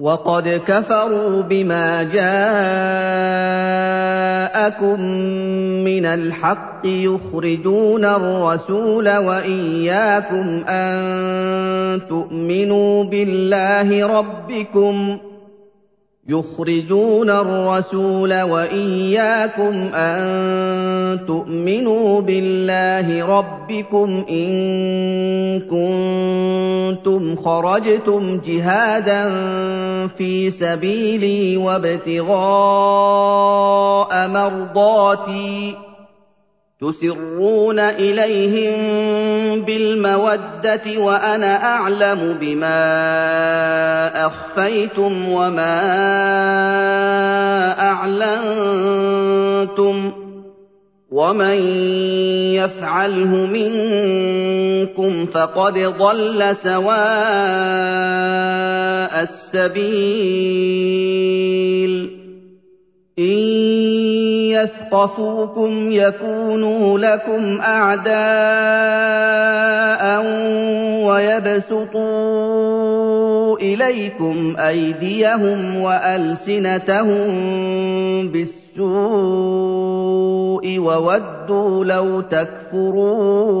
وقد كفروا بما جاءكم من الحق يخرجون الرسول وإياكم أن تؤمنوا بالله ربكم. يخرجون الرسول وإياكم أن تؤمنوا بالله ربكم إن كنتم خرجتم جهادا في سبيلي وابتغاء مرضاتي تسرون إليهم بالمودة وأنا أعلم بما أخفيتم وما أعلنتم ومن يفعله منكم فقد ضل سواء السبيل يثقفوكم يكونوا لكم أعداء ويبسطوا إليكم أيديهم وألسنتهم بالسوء وودوا لو تكفرون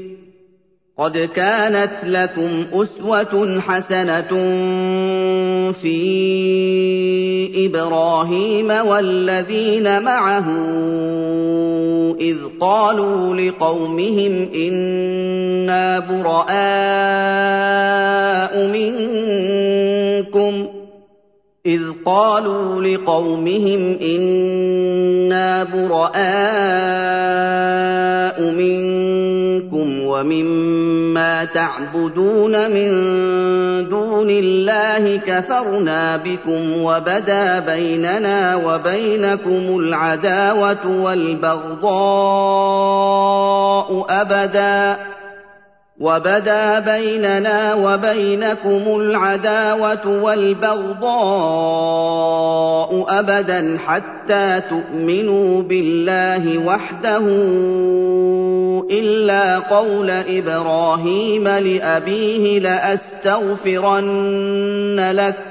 قد كانت لكم أسوة حسنة في إبراهيم والذين معه إذ قالوا لقومهم إنا براء منكم إذ قالوا لقومهم إنا براء منكم ومما تعبدون من دون الله كفرنا بكم وبدا بيننا وبينكم العداوة والبغضاء أبداً. وبدا بيننا وبينكم العداوة والبغضاء أبدا حتى تؤمنوا بالله وحده إلا قول إبراهيم لأبيه لأستغفرن لك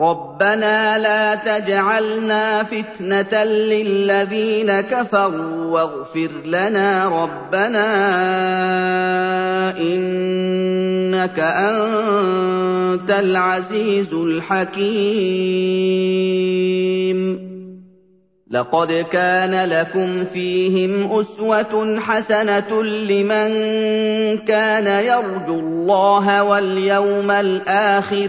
رَبَّنَا لَا تَجْعَلْنَا فِتْنَةً لِّلَّذِينَ كَفَرُوا وَاغْفِرْ لَنَا رَبَّنَا إِنَّكَ أَنتَ الْعَزِيزُ الْحَكِيمُ لقد كان لكم فيهم اسوه حسنه لمن كان يرجو الله واليوم الآخر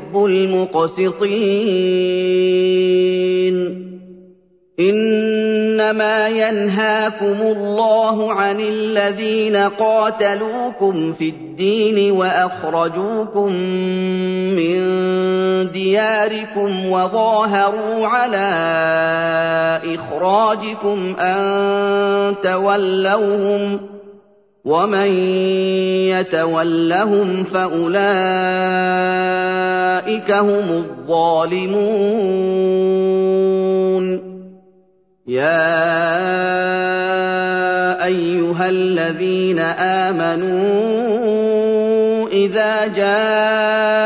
المقسطين. إنما ينهاكم الله عن الذين قاتلوكم في الدين وأخرجوكم من دياركم وظاهروا على إخراجكم أن تولوهم ومن يتولهم فاولئك هم الظالمون يَا أَيُّهَا الَّذِينَ آمَنُوا إِذَا جَاءَكُمُ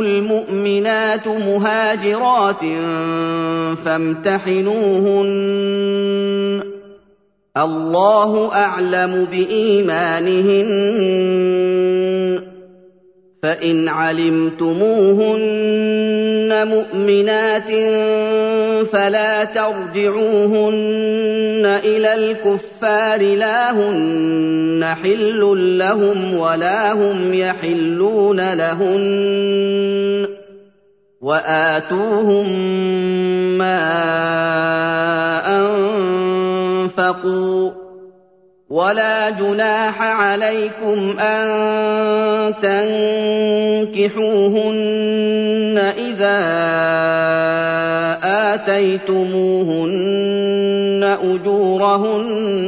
الْمُؤْمِنَاتُ مُهَاجِرَاتٍ فَامْتَحِنُوهُنَّ ۖ اللَّهُ أَعْلَمُ بِإِيمَانِهِنَّ. فَإِنْ عَلِمْتُمُوهُنَّ مُؤْمِنَاتٍ فَلَا تَرْجِعُوهُنَّ إِلَى الْكُفَّارِ لَا هُنَّ حِلٌّ لَّهُمْ وَلَا هُمْ يَحِلُّونَ لَهُنَّ ۖ. وَآتُوهُم مَّا أَنفَقُوا ۚ ولا جناح عليكم ان تنكحوهن اذا اتيتموهن اجورهن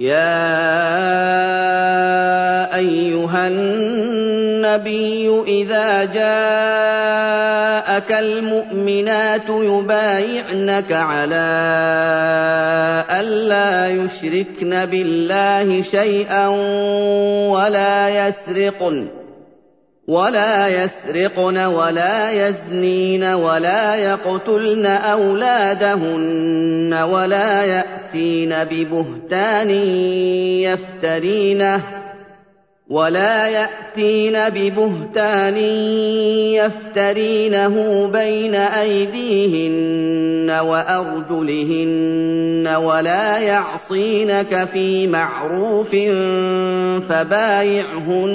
يَا أَيُّهَا النَّبِيُّ إِذَا جَاءَكَ الْمُؤْمِنَاتُ يُبَايِعْنَكَ عَلَىٰ أَن لَّا يُشْرِكْنَ بِاللَّهِ شَيْئًا وَلَا يَسْرِقْنَ. ولا يسرقن ولا يزنين ولا يقتلن أولادهن ولا يأتين ببهتان يفترينه ولا يأتين ببهتان يفترينه بين أيديهن وأرجلهن ولا يعصينك في معروف فبايعهن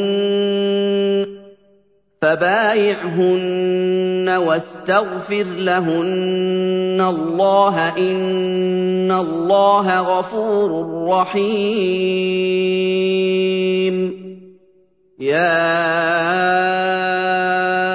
فبايعهن واستغفر لهن الله إن الله غفور رحيم. يَا